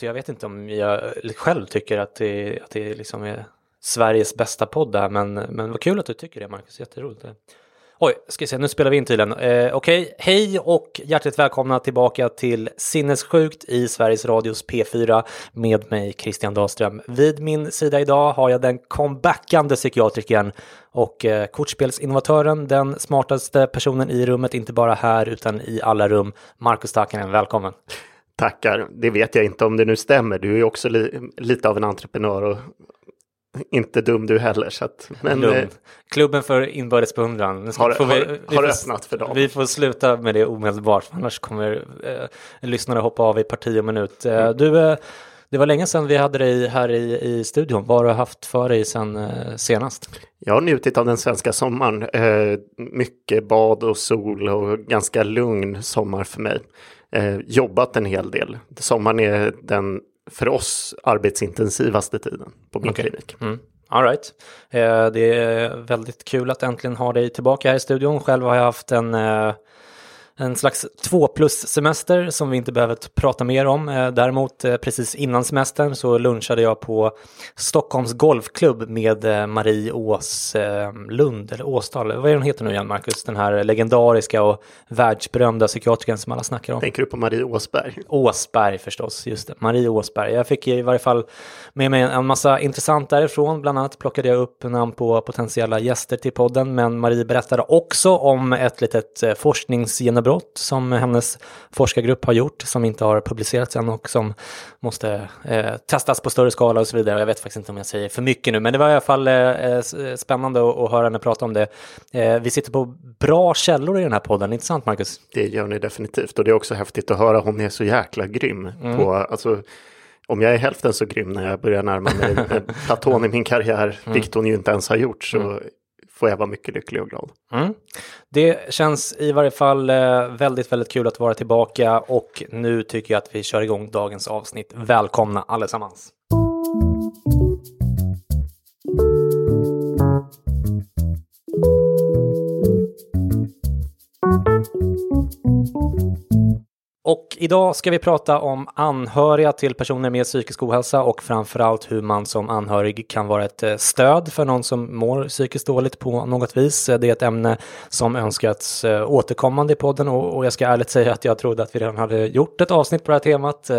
Alltså jag vet inte om jag själv tycker att det, att det liksom är Sveriges bästa podd där, men, men vad kul att du tycker det Marcus, jätteroligt. Oj, ska vi se, nu spelar vi in tydligen. Eh, Okej, okay. hej och hjärtligt välkomna tillbaka till Sinnessjukt i Sveriges Radios P4 med mig Christian Dahlström. Vid min sida idag har jag den comebackande psykiatrikern och eh, kortspelsinnovatören, den smartaste personen i rummet, inte bara här utan i alla rum. Marcus Takkanen, välkommen. Tackar. Det vet jag inte om det nu stämmer. Du är ju också li lite av en entreprenör och inte dum du heller. Så att, men, eh, Klubben för inbördes beundran. Har, har, vi, vi har öppnat för dem. Vi får sluta med det omedelbart, annars kommer eh, lyssnare hoppa av i parti och minut. Eh, mm. Du, eh, det var länge sedan vi hade dig här i, i studion. Vad har du haft för dig sedan eh, senast? Jag har njutit av den svenska sommaren. Eh, mycket bad och sol och ganska lugn sommar för mig eh, jobbat en hel del. Sommaren är den för oss arbetsintensivaste tiden på min okay. klinik. Mm. All right. Det är väldigt kul att äntligen ha dig tillbaka här i studion. Själv har jag haft en en slags två plus semester som vi inte behöver prata mer om. Eh, däremot eh, precis innan semestern så lunchade jag på Stockholms Golfklubb med eh, Marie Åslund, eller Åsdal, vad är hon heter nu igen Marcus? Den här legendariska och världsberömda psykiatrikern som alla snackar om. Tänker du på Marie Åsberg? Åsberg förstås, just det. Marie Åsberg. Jag fick i varje fall med mig en massa intressant därifrån. Bland annat plockade jag upp namn på potentiella gäster till podden, men Marie berättade också om ett litet forskningsgenombrott brott som hennes forskargrupp har gjort som inte har publicerats än och som måste eh, testas på större skala och så vidare. Jag vet faktiskt inte om jag säger för mycket nu, men det var i alla fall eh, eh spännande att, att höra henne prata om det. Eh, vi sitter på bra källor i den här podden, inte sant Marcus? Det gör ni definitivt och det är också häftigt att höra. Hon är så jäkla grym mm. på, alltså om jag är hälften så grym när jag börjar närma mig Platon i min karriär, mm. vilket hon ju inte ens har gjort, så mm får jag vara mycket lycklig och glad. Mm. Det känns i varje fall eh, väldigt, väldigt kul att vara tillbaka och nu tycker jag att vi kör igång dagens avsnitt. Välkomna allesammans! Och idag ska vi prata om anhöriga till personer med psykisk ohälsa och framförallt hur man som anhörig kan vara ett eh, stöd för någon som mår psykiskt dåligt på något vis. Eh, det är ett ämne som önskats eh, återkommande i podden och jag ska ärligt säga att jag trodde att vi redan hade gjort ett avsnitt på det här temat.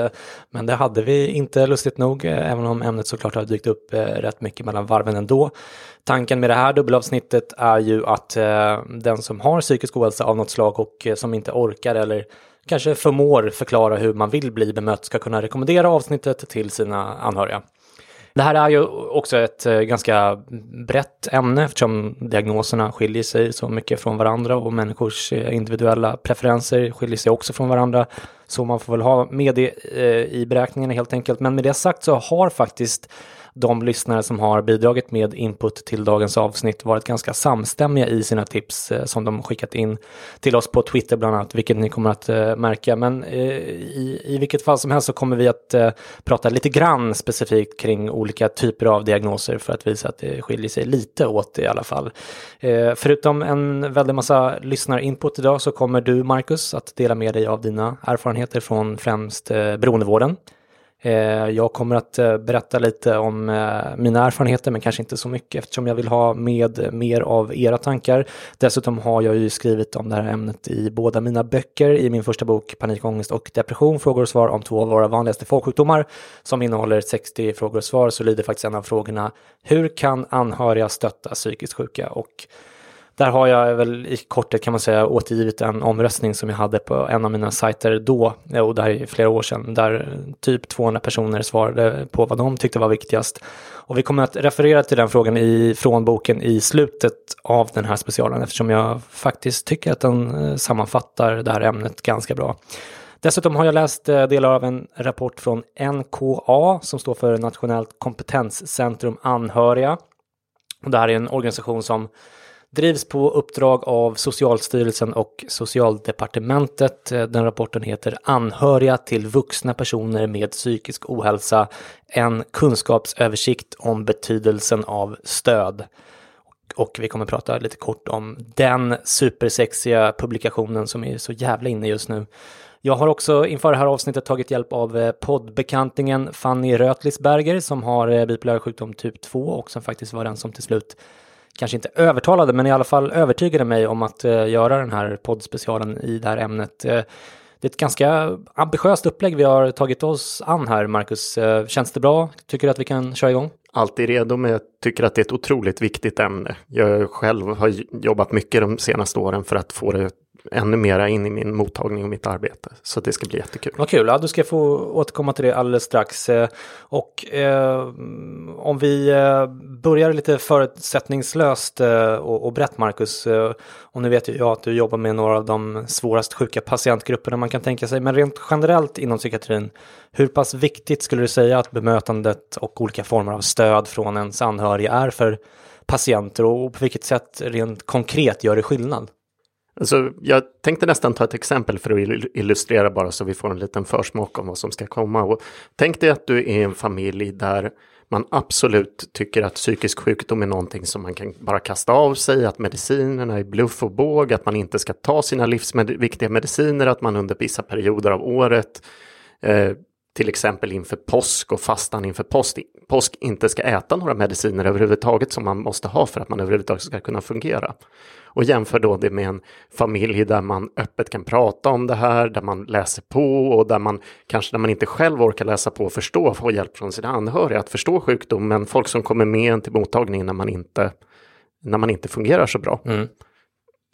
Men det hade vi inte lustigt nog, även om ämnet såklart har dykt upp rätt mycket mellan varven ändå. Tanken med det här dubbelavsnittet är ju att den som har psykisk ohälsa av något slag och som inte orkar eller kanske förmår förklara hur man vill bli bemött ska kunna rekommendera avsnittet till sina anhöriga. Det här är ju också ett eh, ganska brett ämne eftersom diagnoserna skiljer sig så mycket från varandra och människors eh, individuella preferenser skiljer sig också från varandra. Så man får väl ha med det eh, i beräkningarna helt enkelt. Men med det sagt så har faktiskt de lyssnare som har bidragit med input till dagens avsnitt varit ganska samstämmiga i sina tips eh, som de skickat in till oss på Twitter bland annat, vilket ni kommer att eh, märka. Men eh, i, i vilket fall som helst så kommer vi att prata lite grann specifikt kring olika typer av diagnoser för att visa att det skiljer sig lite åt i alla fall. Förutom en väldig massa lyssnarinput idag så kommer du, Marcus, att dela med dig av dina erfarenheter från främst beroendevården. Eh, jag kommer att eh, berätta lite om eh, mina erfarenheter men kanske inte så mycket eftersom jag vill ha med mer av era tankar. Dessutom har jag ju skrivit om det här ämnet i båda mina böcker. I min första bok Panikångest och depression, frågor och svar om två av våra vanligaste folksjukdomar som innehåller 60 frågor och svar så lyder faktiskt en av frågorna Hur kan anhöriga stötta psykiskt sjuka? Och där har jag väl i korthet kan man säga återgivit en omröstning som jag hade på en av mina sajter då, eh, och det här är flera år sedan, där typ 200 personer svarade på vad de tyckte var viktigast. Och vi kommer att referera till den frågan i, från boken i slutet av den här specialen eftersom jag faktiskt tycker att den eh, sammanfattar det här ämnet ganska bra. Dessutom har jag läst eh, delar av en rapport från NKA som står för Nationellt kompetenscentrum anhöriga. Och det här är en organisation som drivs på uppdrag av Socialstyrelsen och Socialdepartementet. Eh, den rapporten heter Anhöriga till vuxna personer med psykisk ohälsa. En kunskapsöversikt om betydelsen av stöd. Och vi kommer prata lite kort om den supersexiga publikationen som är så jävla inne just nu. Jag har också inför det här avsnittet tagit hjälp av eh, poddbekantingen Fanny Rötlisberger som har eh, bipolär sjukdom typ 2 och som faktiskt var den som till slut kanske inte övertalade, men i alla fall övertygade mig om att eh, göra den här poddspecialen i det här ämnet. Eh, det är ett ganska ambitiöst upplägg vi har tagit oss an här, Marcus. Eh, känns det bra? Tycker du att vi kan köra igång? Alltid redo, men jag tycker att det är ett otroligt viktigt ämne. Jag själv har jobbat mycket de senaste åren för att få det ännu mera in i min mottagning och mitt arbete. Så det ska bli jättekul. Vad kul, ja, du ska få återkomma till det alldeles strax. Eh, och eh, om vi eh, börjar lite förutsättningslöst eh, och, och brett Marcus. Och nu vet jag att du jobbar med några av de svårast sjuka patientgrupperna man kan tänka sig. Men rent generellt inom psykiatrin, hur pass viktigt skulle du säga att bemötandet och olika former av stöd från ens anhöriga är för patienter och på vilket sätt rent konkret gör det skillnad? Alltså, jag tänkte nästan ta ett exempel för att illustrera bara så vi får en liten försmak om vad som ska komma. Och tänk dig att du är en familj där man absolut tycker att psykisk sjukdom är någonting som man kan bara kasta av sig, att medicinerna är bluff och båg, att man inte ska ta sina livsviktiga mediciner, att man under vissa perioder av året eh, till exempel inför påsk och fastan inför påsk, påsk inte ska äta några mediciner överhuvudtaget som man måste ha för att man överhuvudtaget ska kunna fungera. Och jämför då det med en familj där man öppet kan prata om det här, där man läser på och där man kanske när man inte själv orkar läsa på och förstå får hjälp från sina anhöriga att förstå sjukdomen, folk som kommer med en till mottagningen när man inte, när man inte fungerar så bra. Mm.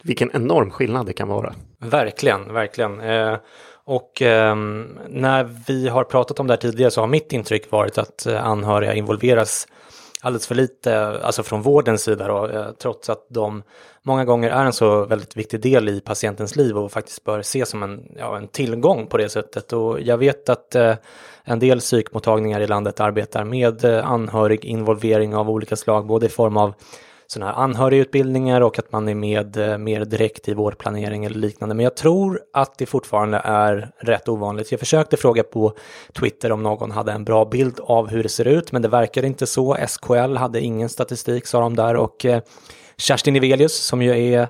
Vilken enorm skillnad det kan vara. Verkligen, verkligen. Eh, och eh, när vi har pratat om det här tidigare så har mitt intryck varit att eh, anhöriga involveras alldeles för lite, alltså från vårdens sida då, eh, trots att de många gånger är en så väldigt viktig del i patientens liv och faktiskt bör ses som en, ja, en tillgång på det sättet. Och jag vet att eh, en del psykmottagningar i landet arbetar med eh, anhörig involvering av olika slag, både i form av sådana här anhörigutbildningar och att man är med eh, mer direkt i vårdplanering eller liknande. Men jag tror att det fortfarande är rätt ovanligt. Jag försökte fråga på Twitter om någon hade en bra bild av hur det ser ut, men det verkar inte så. SKL hade ingen statistik sa de där och eh, Kerstin Ivelius som ju är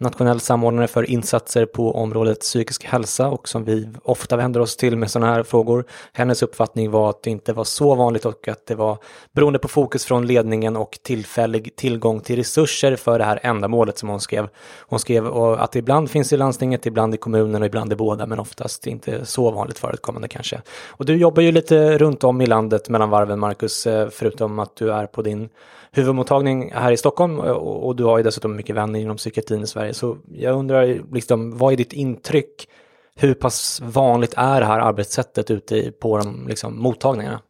nationell samordnare för insatser på området psykisk hälsa och som vi ofta vänder oss till med sådana här frågor. Hennes uppfattning var att det inte var så vanligt och att det var beroende på fokus från ledningen och tillfällig tillgång till resurser för det här ändamålet som hon skrev. Hon skrev att det ibland finns i landstinget, ibland i kommunen och ibland i båda, men oftast inte så vanligt förekommande kanske. Och du jobbar ju lite runt om i landet mellan varven, Marcus, eh, förutom att du är på din huvudmottagning här i Stockholm eh, och du har ju dessutom mycket vänner inom psykiatrin i Sverige. Så jag undrar, liksom, vad är ditt intryck? Hur pass vanligt är det här arbetssättet ute på de liksom, mottagningarna?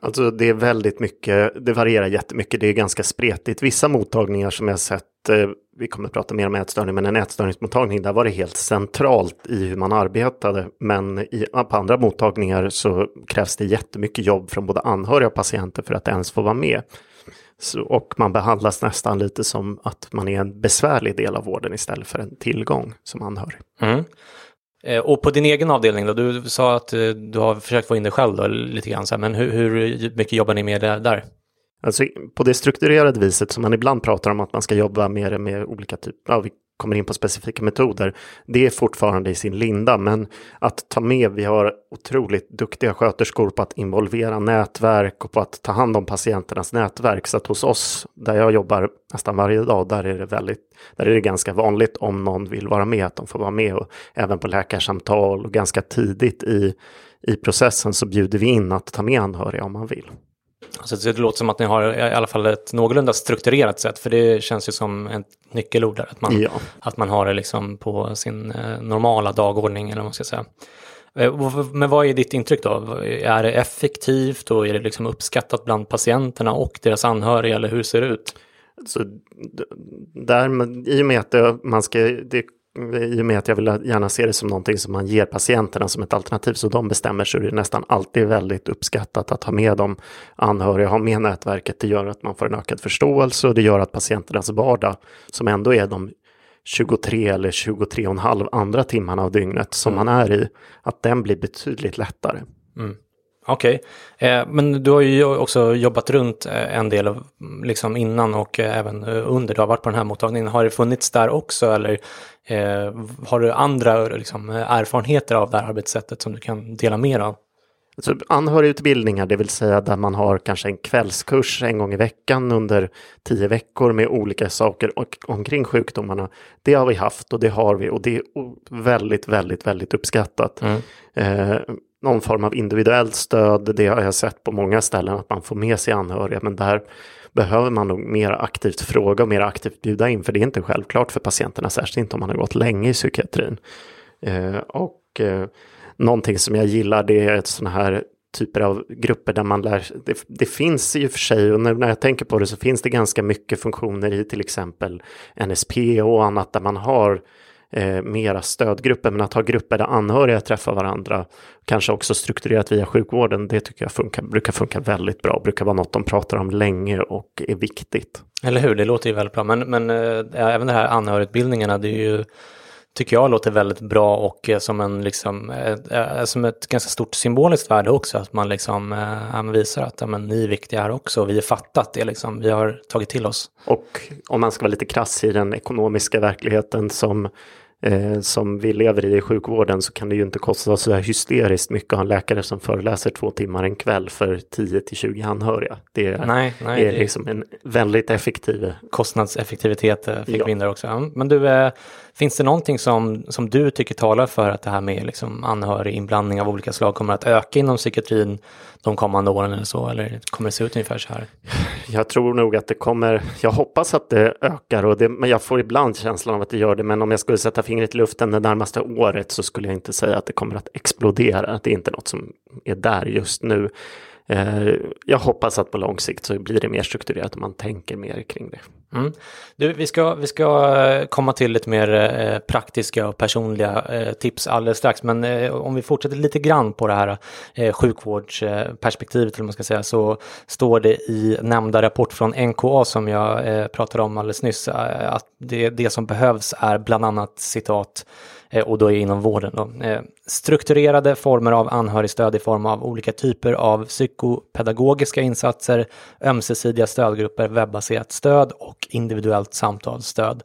Alltså det är väldigt mycket, det varierar jättemycket, det är ganska spretigt. Vissa mottagningar som jag sett, eh, vi kommer att prata mer om ätstörning, men en ätstörningsmottagning, där var det helt centralt i hur man arbetade. Men i, på andra mottagningar så krävs det jättemycket jobb från både anhöriga och patienter för att ens få vara med. Så, och man behandlas nästan lite som att man är en besvärlig del av vården istället för en tillgång som anhörig. Mm. Eh, och på din egen avdelning då, du sa att eh, du har försökt få in det själv då, lite grann, så här, men hur, hur mycket jobbar ni med det där? Alltså på det strukturerade viset som man ibland pratar om att man ska jobba mer med olika typer, ja, vi kommer in på specifika metoder, det är fortfarande i sin linda. Men att ta med, vi har otroligt duktiga sköterskor på att involvera nätverk och på att ta hand om patienternas nätverk. Så att hos oss, där jag jobbar nästan varje dag, där är det väldigt, där är det ganska vanligt om någon vill vara med, att de får vara med och även på läkarsamtal och ganska tidigt i, i processen så bjuder vi in att ta med anhöriga om man vill. Alltså det låter som att ni har i alla fall ett någorlunda strukturerat sätt, för det känns ju som ett nyckelord där, att man, ja. att man har det liksom på sin eh, normala dagordning, eller vad man ska säga. Eh, men vad är ditt intryck då? Är det effektivt och är det liksom uppskattat bland patienterna och deras anhöriga, eller hur ser det ut? Så där, I och med att man ska, det i och med att jag vill gärna se det som någonting som man ger patienterna som ett alternativ så de bestämmer så är det nästan alltid väldigt uppskattat att ha med de anhöriga, ha med nätverket. Det gör att man får en ökad förståelse och det gör att patienternas vardag som ändå är de 23 eller 23 och en halv andra timmarna av dygnet som mm. man är i, att den blir betydligt lättare. Mm. Okej, okay. eh, men du har ju också jobbat runt eh, en del liksom innan och eh, även under. Du har varit på den här mottagningen. Har det funnits där också eller har du andra liksom, erfarenheter av det här arbetssättet som du kan dela mer av? Alltså, anhörigutbildningar, det vill säga där man har kanske en kvällskurs en gång i veckan under tio veckor med olika saker och, omkring sjukdomarna. Det har vi haft och det har vi och det är väldigt, väldigt, väldigt uppskattat. Mm. Eh, någon form av individuellt stöd, det har jag sett på många ställen att man får med sig anhöriga, men där behöver man nog mer aktivt fråga och mer aktivt bjuda in, för det är inte självklart för patienterna, särskilt inte om man har gått länge i psykiatrin. Eh, och eh, någonting som jag gillar det är sådana här typer av grupper där man lär det, det finns i och för sig och när jag tänker på det så finns det ganska mycket funktioner i till exempel NSP och annat där man har eh, mera stödgrupper, men att ha grupper där anhöriga träffar varandra, kanske också strukturerat via sjukvården, det tycker jag funkar, brukar funka väldigt bra, brukar vara något de pratar om länge och är viktigt. Eller hur, det låter ju väldigt bra, men, men äh, även det här anhörigutbildningarna, det är ju tycker jag låter väldigt bra och eh, som, en, liksom, äh, som ett ganska stort symboliskt värde också. Att man liksom, visar att ja, men, ni är viktiga här också. Vi har fattat det, liksom. vi har tagit till oss. Och om man ska vara lite krass i den ekonomiska verkligheten som eh, som vi lever i i sjukvården så kan det ju inte kosta så här hysteriskt mycket att ha en läkare som föreläser två timmar en kväll för 10 till 20 anhöriga. Det är, nej, nej, är det liksom en väldigt effektiv... Kostnadseffektivitet eh, fick ja. vi in där också. Men du, eh, finns det någonting som, som du tycker talar för att det här med liksom anhöriginblandning av olika slag kommer att öka inom psykiatrin de kommande åren eller så? Eller kommer det se ut ungefär så här? Jag tror nog att det kommer, jag hoppas att det ökar och det, men jag får ibland känslan av att det gör det. Men om jag skulle sätta fingret i luften det närmaste året så skulle jag inte säga att det kommer att explodera. Det är inte något som är där just nu. Eh, jag hoppas att på lång sikt så blir det mer strukturerat och man tänker mer kring det. Mm. Du, vi, ska, vi ska eh, komma till lite mer eh, praktiska och personliga tips alldeles strax. Men om vi fortsätter lite grann på det här sjukvårdsperspektivet, eller man ska säga, så står det i nämnda rapport från NKA som jag pratade om alldeles nyss, att det, det som behövs är bland annat citat Eh, och då är inom vården. Då. Eh, strukturerade former av anhörigstöd i form av olika typer av psykopedagogiska insatser, ömsesidiga stödgrupper, webbaserat stöd och individuellt samtalsstöd.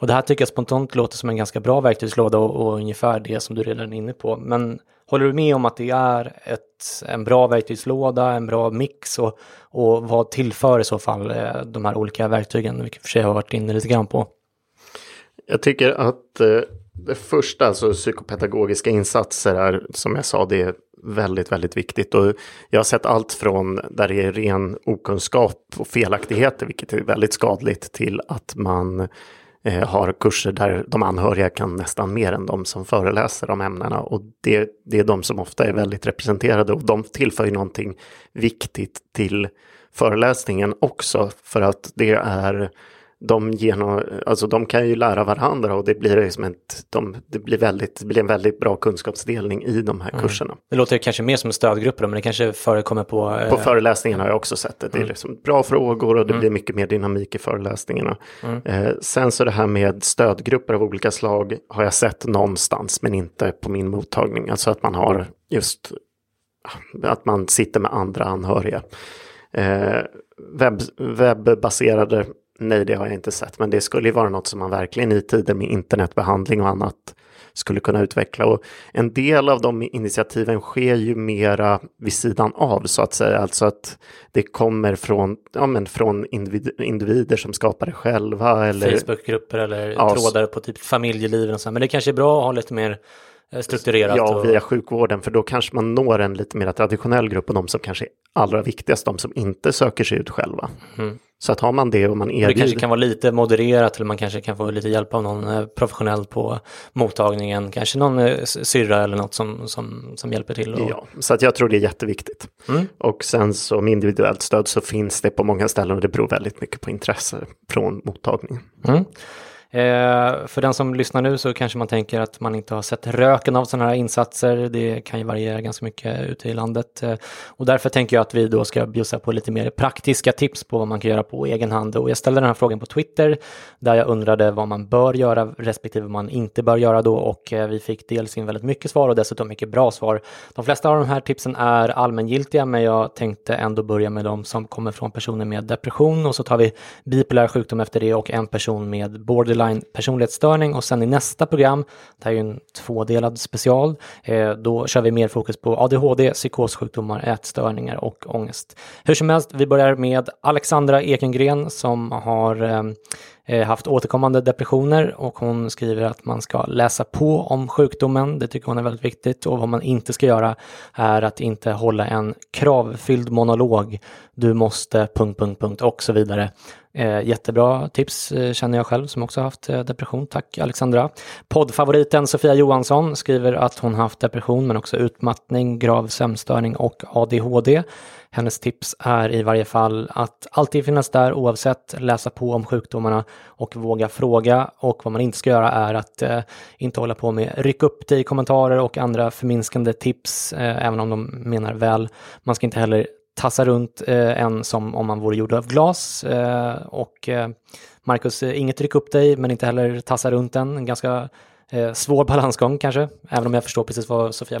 Och det här tycker jag spontant låter som en ganska bra verktygslåda och, och ungefär det som du redan är inne på. Men håller du med om att det är ett, en bra verktygslåda, en bra mix och, och vad tillför i så fall eh, de här olika verktygen, vilket för sig har varit inne lite grann på? Jag tycker att det första, alltså psykopedagogiska insatser är som jag sa, det är väldigt, väldigt viktigt. Och jag har sett allt från där det är ren okunskap och felaktigheter, vilket är väldigt skadligt, till att man eh, har kurser där de anhöriga kan nästan mer än de som föreläser om ämnena. Och det, det är de som ofta är väldigt representerade och de tillför ju någonting viktigt till föreläsningen också, för att det är de, genom, alltså de kan ju lära varandra och det blir, liksom ett, de, det blir, väldigt, det blir en väldigt bra kunskapsdelning i de här mm. kurserna. Det låter kanske mer som stödgrupper men det kanske förekommer på... Eh... På föreläsningarna har jag också sett det. Det är mm. liksom bra frågor och det mm. blir mycket mer dynamik i föreläsningarna. Mm. Eh, sen så det här med stödgrupper av olika slag har jag sett någonstans men inte på min mottagning. Alltså att man har just att man sitter med andra anhöriga. Eh, webb, webbaserade Nej, det har jag inte sett, men det skulle ju vara något som man verkligen i tider med internetbehandling och annat skulle kunna utveckla. Och en del av de initiativen sker ju mera vid sidan av så att säga, alltså att det kommer från, ja, men från individ, individer som skapar det själva. Eller, Facebookgrupper eller ja, trådar på typ familjeliv och så. Men det kanske är bra att ha lite mer strukturerat. Ja, via sjukvården, för då kanske man når en lite mer traditionell grupp och de som kanske är allra viktigast, de som inte söker sig ut själva. Mm. Så att har man det och man erbjuder... Det kanske kan vara lite modererat eller man kanske kan få lite hjälp av någon eh, professionell på mottagningen, kanske någon eh, syrra eller något som, som, som hjälper till. Och... Ja, så att jag tror det är jätteviktigt. Mm. Och sen så med individuellt stöd så finns det på många ställen och det beror väldigt mycket på intresse från mottagningen. Mm. Eh, för den som lyssnar nu så kanske man tänker att man inte har sett röken av sådana här insatser. Det kan ju variera ganska mycket ute i landet. Eh, och därför tänker jag att vi då ska bjussa på lite mer praktiska tips på vad man kan göra på egen hand. Och jag ställde den här frågan på Twitter där jag undrade vad man bör göra respektive vad man inte bör göra då och eh, vi fick dels in väldigt mycket svar och dessutom mycket bra svar. De flesta av de här tipsen är allmängiltiga men jag tänkte ändå börja med de som kommer från personer med depression och så tar vi bipolär sjukdom efter det och en person med borderline borderline personlighetsstörning och sen i nästa program, det här är ju en tvådelad special, eh, då kör vi mer fokus på ADHD, psykossjukdomar, ätstörningar och ångest. Hur som helst, vi börjar med Alexandra Ekengren som har eh, Eh, haft återkommande depressioner och hon skriver att man ska läsa på om sjukdomen. Det tycker hon är väldigt viktigt och vad man inte ska göra är att inte hålla en kravfylld monolog. Du måste... punkt, punkt, punkt och så vidare. Eh, jättebra tips eh, känner jag själv som också haft eh, depression. Tack Alexandra. Poddfavoriten Sofia Johansson skriver att hon haft depression men också utmattning, grav sömnstörning och ADHD. Hennes tips är i varje fall att alltid finnas där oavsett, läsa på om sjukdomarna och våga fråga. Och vad man inte ska göra är att eh, inte hålla på med ryck upp dig i kommentarer och andra förminskande tips, eh, även om de menar väl. Man ska inte heller tassa runt eh, en som om man vore gjord av glas. Eh, och eh, Marcus, eh, inget ryck upp dig men inte heller tassa runt en. En ganska eh, svår balansgång kanske, även om jag förstår precis vad Sofia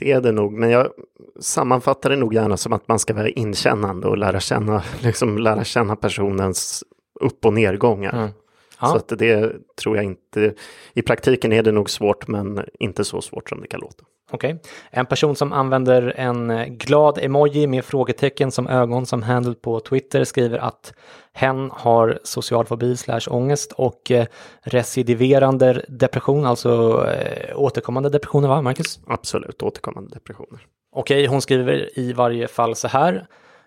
Det är det nog, men jag sammanfattar det nog gärna som att man ska vara inkännande och lära känna, liksom lära känna personens upp och nedgångar. Mm. Ja. Så att det tror jag inte, i praktiken är det nog svårt men inte så svårt som det kan låta. Okej. Okay. En person som använder en glad emoji med frågetecken som ögon som handle på Twitter skriver att hen har social fobi slash ångest och eh, recidiverande depression, alltså eh, återkommande depressioner va, Marcus? Absolut, återkommande depressioner. Okej, okay, hon skriver i varje fall så här.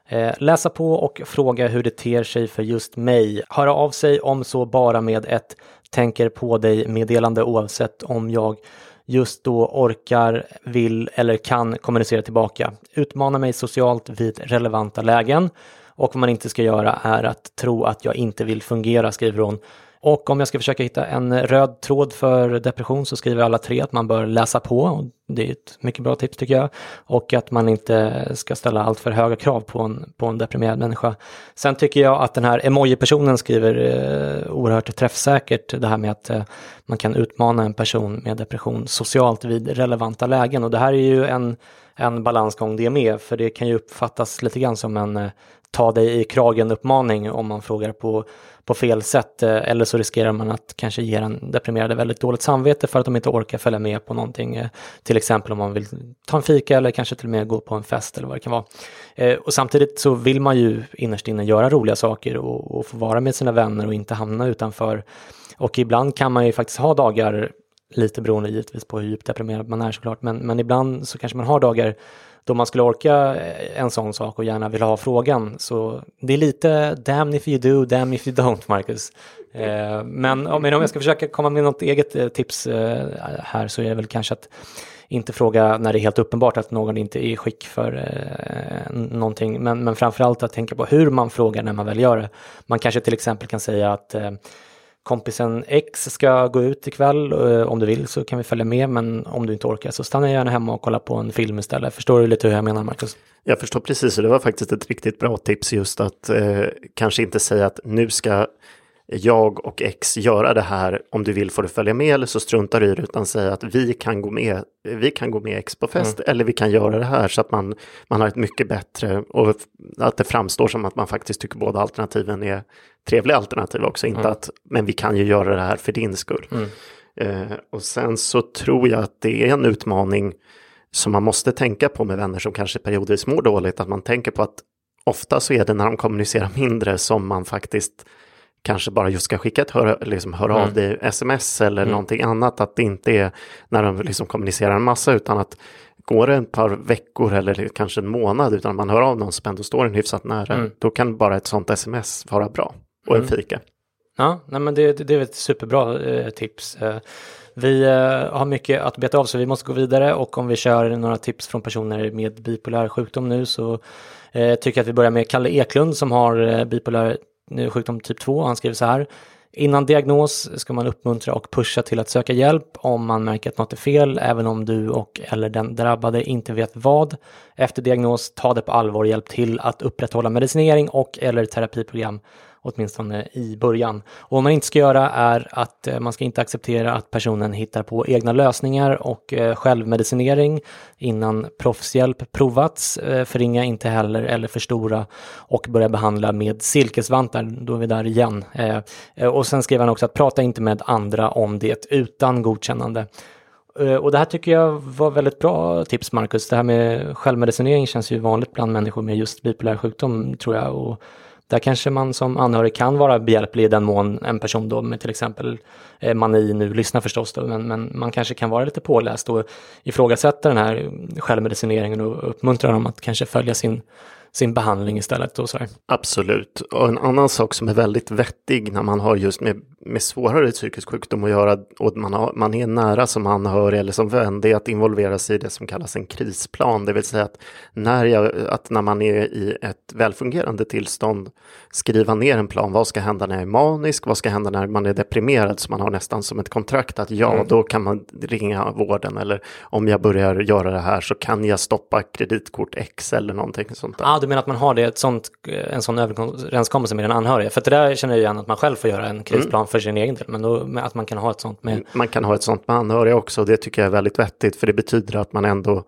Eh, läsa på och fråga hur det ter sig för just mig. Höra av sig om så bara med ett tänker på dig meddelande oavsett om jag just då orkar, vill eller kan kommunicera tillbaka. Utmana mig socialt vid relevanta lägen. Och vad man inte ska göra är att tro att jag inte vill fungera, skriver hon. Och om jag ska försöka hitta en röd tråd för depression så skriver alla tre att man bör läsa på. Det är ett mycket bra tips tycker jag. Och att man inte ska ställa allt för höga krav på en, på en deprimerad människa. Sen tycker jag att den här emoji-personen skriver eh, oerhört träffsäkert det här med att eh, man kan utmana en person med depression socialt vid relevanta lägen. Och det här är ju en, en balansgång det med, för det kan ju uppfattas lite grann som en eh, ta dig i kragen uppmaning om man frågar på, på fel sätt. Eh, eller så riskerar man att kanske ge den deprimerade väldigt dåligt samvete för att de inte orkar följa med på någonting. Eh, till exempel om man vill ta en fika eller kanske till och med gå på en fest eller vad det kan vara. Eh, och samtidigt så vill man ju innerst inne göra roliga saker och, och få vara med sina vänner och inte hamna utanför. Och ibland kan man ju faktiskt ha dagar lite beroende givetvis på hur djupt deprimerad man är såklart, men, men ibland så kanske man har dagar då man skulle orka eh, en sån sak och gärna vill ha frågan. Så det är lite damn if you do, damn if you don't, Marcus. Eh, men, om jag ska försöka komma med något eget eh, tips eh, här så är det väl kanske att inte fråga när det är helt uppenbart att någon inte är i skick för eh, någonting, men, men framförallt att tänka på hur man frågar när man väl gör det. Man kanske till exempel kan säga att eh, kompisen X ska gå ut ikväll. Eh, om du vill så kan vi följa med, men om du inte orkar så stanna gärna hemma och kolla på en film istället. Förstår du lite hur jag menar, Marcus? Jag förstår precis, och det var faktiskt ett riktigt bra tips just att eh, kanske inte säga att nu ska jag och X göra det här, om du vill får du följa med eller så struntar du i det, utan säga att vi kan gå med, vi kan gå med X på fest mm. eller vi kan göra det här så att man, man har ett mycket bättre och att det framstår som att man faktiskt tycker båda alternativen är trevliga alternativ också, inte mm. att men vi kan ju göra det här för din skull. Mm. Eh, och sen så tror jag att det är en utmaning som man måste tänka på med vänner som kanske periodvis mår dåligt, att man tänker på att ofta så är det när de kommunicerar mindre som man faktiskt kanske bara just ska skicka ett hör, liksom, hör av mm. dig sms eller mm. någonting annat. Att det inte är när de liksom kommunicerar en massa utan att går det ett par veckor eller kanske en månad utan man hör av någon som ändå står en hyfsat nära. Mm. Då kan bara ett sånt sms vara bra och en mm. fika. Ja, nej, men det, det är ett superbra eh, tips. Eh, vi eh, har mycket att beta av så vi måste gå vidare och om vi kör några tips från personer med bipolär sjukdom nu så eh, tycker jag att vi börjar med Kalle Eklund som har eh, bipolär sjukdom typ 2. Han skriver så här. Innan diagnos ska man uppmuntra och pusha till att söka hjälp om man märker att något är fel, även om du och eller den drabbade inte vet vad. Efter diagnos, ta det på allvar och hjälp till att upprätthålla medicinering och eller terapiprogram åtminstone i början. Och vad man inte ska göra är att eh, man ska inte acceptera att personen hittar på egna lösningar och eh, självmedicinering innan proffshjälp provats. Eh, förringa inte heller eller förstora och börja behandla med silkesvantar. Då är vi där igen. Och sen skriver han också att prata inte med andra om det utan godkännande. Och det här tycker jag var väldigt bra tips, Marcus. Det här med självmedicinering känns ju vanligt bland människor med just bipolär sjukdom, tror jag. Och där kanske man som anhörig kan vara behjälplig i den mån en person då med till exempel eh, mani nu lyssnar förstås då, men, men man kanske kan vara lite påläst och ifrågasätta den här självmedicineringen och uppmuntra dem att kanske följa sin sin behandling istället. Och sådär. Absolut. Och en annan sak som är väldigt vettig när man har just med, med svårare psykisk sjukdom att göra och man, har, man är nära som anhörig eller som vän, det är att involvera sig i det som kallas en krisplan. Det vill säga att när, jag, att när man är i ett välfungerande tillstånd skriva ner en plan. Vad ska hända när jag är manisk? Vad ska hända när man är deprimerad? Så man har nästan som ett kontrakt att ja, mm. då kan man ringa vården eller om jag börjar göra det här så kan jag stoppa kreditkort X eller någonting sånt där. Ah, du menar att man har det, ett sånt, en sån överenskommelse med den anhöriga? För det där känner jag igen att man själv får göra en krisplan mm. för sin egen del, men då, att man kan ha ett sånt med... Man kan ha ett sånt med anhöriga också, och det tycker jag är väldigt vettigt, för det betyder att man ändå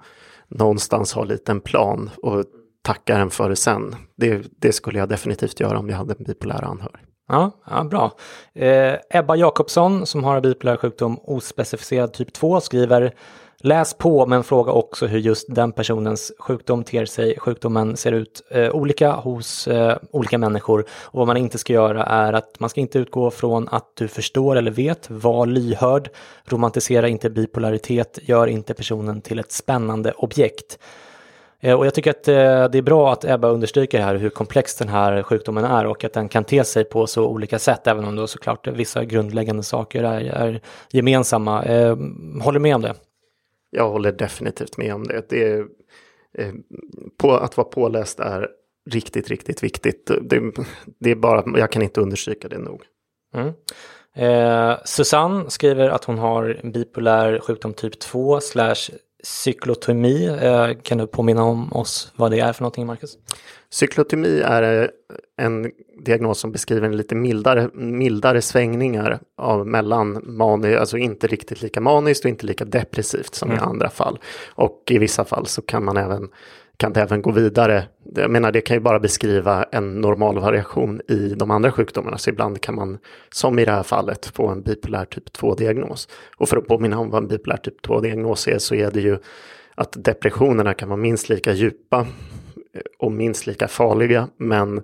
någonstans har lite en plan och tackar en för det sen. Det, det skulle jag definitivt göra om jag hade en bipolär anhörig. Ja, ja bra. Eh, Ebba Jakobsson som har bipolär sjukdom ospecificerad typ 2 skriver Läs på men fråga också hur just den personens sjukdom ter sig. Sjukdomen ser ut eh, olika hos eh, olika människor och vad man inte ska göra är att man ska inte utgå från att du förstår eller vet. Var lyhörd. Romantisera inte bipolaritet. Gör inte personen till ett spännande objekt. Eh, och jag tycker att eh, det är bra att Ebba understryker här hur komplex den här sjukdomen är och att den kan te sig på så olika sätt, även om då såklart vissa grundläggande saker är, är gemensamma. Håller håller med om det? Jag håller definitivt med om det. det är, eh, på, att vara påläst är riktigt, riktigt viktigt. Det, det, är bara, jag kan inte understryka det nog. Mm. Eh, Susanne skriver att hon har bipolär sjukdom typ 2 slash cyklotomi. Eh, kan du påminna om oss vad det är för någonting, Marcus? Cyklotomi är eh, en diagnos som beskriver en lite mildare, mildare svängningar av mellan mani, alltså inte riktigt lika maniskt och inte lika depressivt som mm. i andra fall. Och i vissa fall så kan man även kan det även gå vidare. Jag menar, det kan ju bara beskriva en normal variation i de andra sjukdomarna, så ibland kan man, som i det här fallet, få en bipolär typ 2-diagnos. Och för att påminna om vad en bipolär typ 2-diagnos är, så är det ju att depressionerna kan vara minst lika djupa eh, och minst lika farliga, men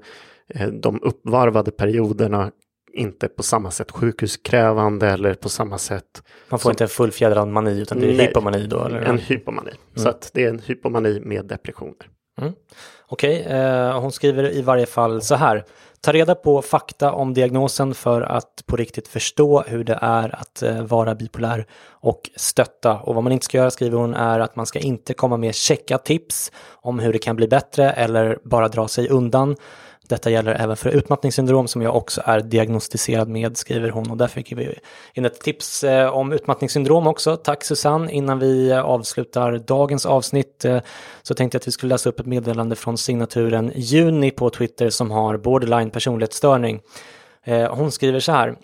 eh, de uppvarvade perioderna inte på samma sätt sjukhuskrävande eller på samma sätt. Man får som... inte en fullfjädrad mani utan det är Nej, hypomani då? Eller? En hypomani. Mm. Så att det är en hypomani med depressioner. Mm. Okej, okay. eh, hon skriver i varje fall så här. Ta reda på fakta om diagnosen för att på riktigt förstå hur det är att eh, vara bipolär och stötta. Och vad man inte ska göra, skriver hon, är att man ska inte komma med checka tips om hur det kan bli bättre eller bara dra sig undan. Detta gäller även för utmattningssyndrom som jag också är diagnostiserad med, skriver hon. Och där fick vi in ett tips eh, om utmattningssyndrom också. Tack Susanne. Innan vi eh, avslutar dagens avsnitt eh, så tänkte jag att vi skulle läsa upp ett meddelande från signaturen Juni på Twitter som har borderline personlighetsstörning. Hon skriver så här.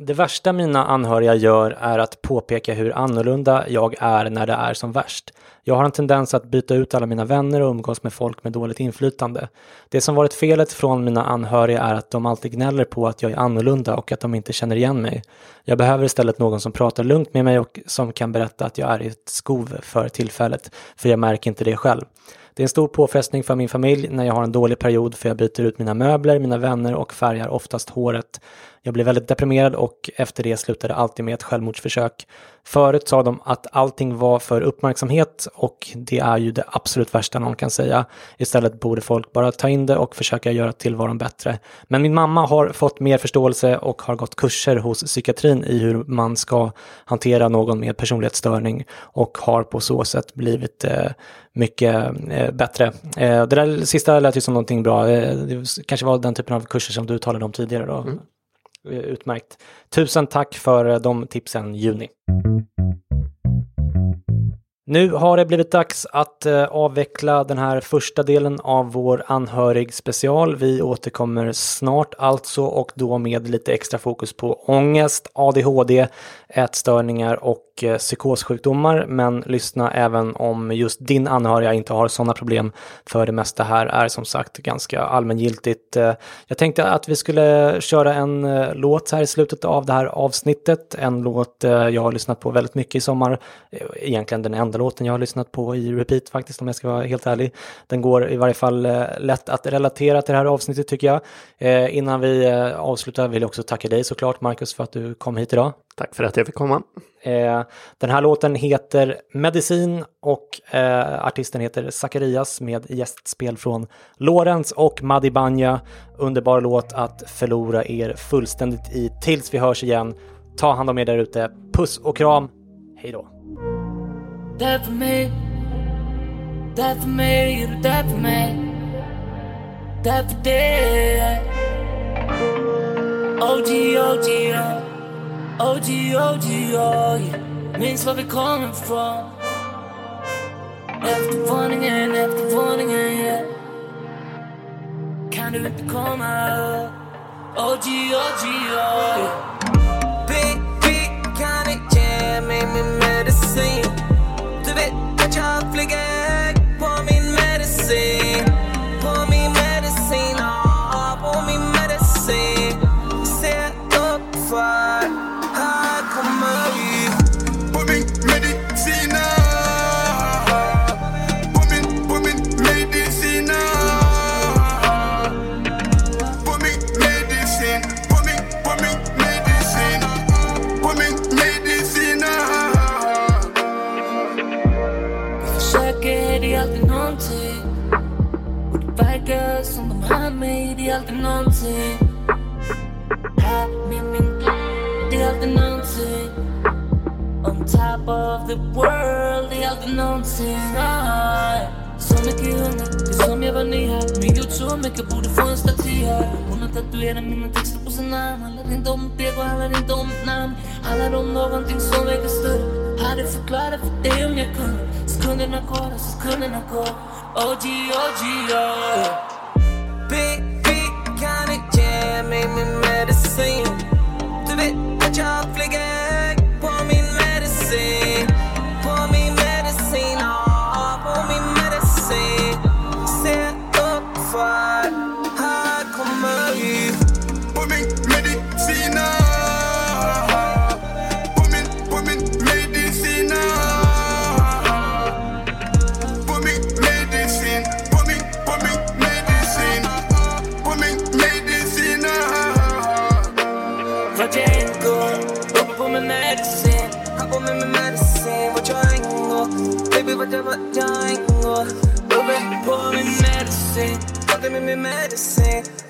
Det värsta mina anhöriga gör är att påpeka hur annorlunda jag är när det är som värst. Jag har en tendens att byta ut alla mina vänner och umgås med folk med dåligt inflytande. Det som varit felet från mina anhöriga är att de alltid gnäller på att jag är annorlunda och att de inte känner igen mig. Jag behöver istället någon som pratar lugnt med mig och som kan berätta att jag är i ett skov för tillfället, för jag märker inte det själv. Det är en stor påfrestning för min familj när jag har en dålig period för jag byter ut mina möbler, mina vänner och färgar oftast håret. Jag blev väldigt deprimerad och efter det slutade alltid med ett självmordsförsök. Förut sa de att allting var för uppmärksamhet och det är ju det absolut värsta någon kan säga. Istället borde folk bara ta in det och försöka göra tillvaron bättre. Men min mamma har fått mer förståelse och har gått kurser hos psykiatrin i hur man ska hantera någon med personlighetsstörning och har på så sätt blivit eh, mycket eh, bättre. Eh, det där sista lät ju som någonting bra. Eh, det kanske var den typen av kurser som du talade om tidigare då. Mm. Eh, utmärkt. Tusen tack för eh, de tipsen Juni. Nu har det blivit dags att eh, avveckla den här första delen av vår anhörig special. Vi återkommer snart alltså och då med lite extra fokus på ångest, ADHD, ätstörningar och eh, psykossjukdomar. Men lyssna även om just din anhöriga inte har sådana problem. För det mesta här är som sagt ganska allmängiltigt. Eh, jag tänkte att vi skulle köra en eh, låt här i slutet av det här avsnittet. En låt jag har lyssnat på väldigt mycket i sommar. Egentligen den enda låten jag har lyssnat på i repeat faktiskt om jag ska vara helt ärlig. Den går i varje fall lätt att relatera till det här avsnittet tycker jag. Innan vi avslutar vill jag också tacka dig såklart Marcus för att du kom hit idag. Tack för att jag fick komma. Eh, den här låten heter Medicin och eh, artisten heter Zacharias med gästspel från Lorenz och Madi Banja. Underbar låt att förlora er fullständigt i tills vi hörs igen. Ta hand om er där ute. Puss och kram. Hej då. Dig. OG, OG, OG. OG, OG, oh yeah. Minns var vi kommer ifrån. Efter varningen, efter varningen, yeah. Kan du inte komma? OG, OG, oh yeah. Handlar om någonting som väger större Hade förklarat för dig om jag kunde Sekunderna och sekunderna går OG, OG, oh big, kan inte ge mig min medicin Du vet att jag flyger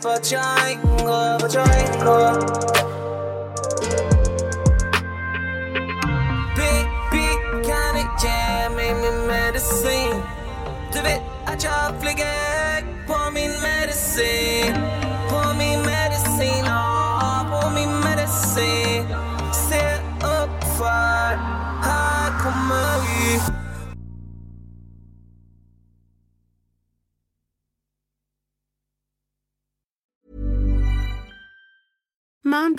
medicin jag än går, vart jag än går Baby, kan du ge mig min medicin? Du vet att jag flyger på min medicin